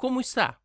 Como está?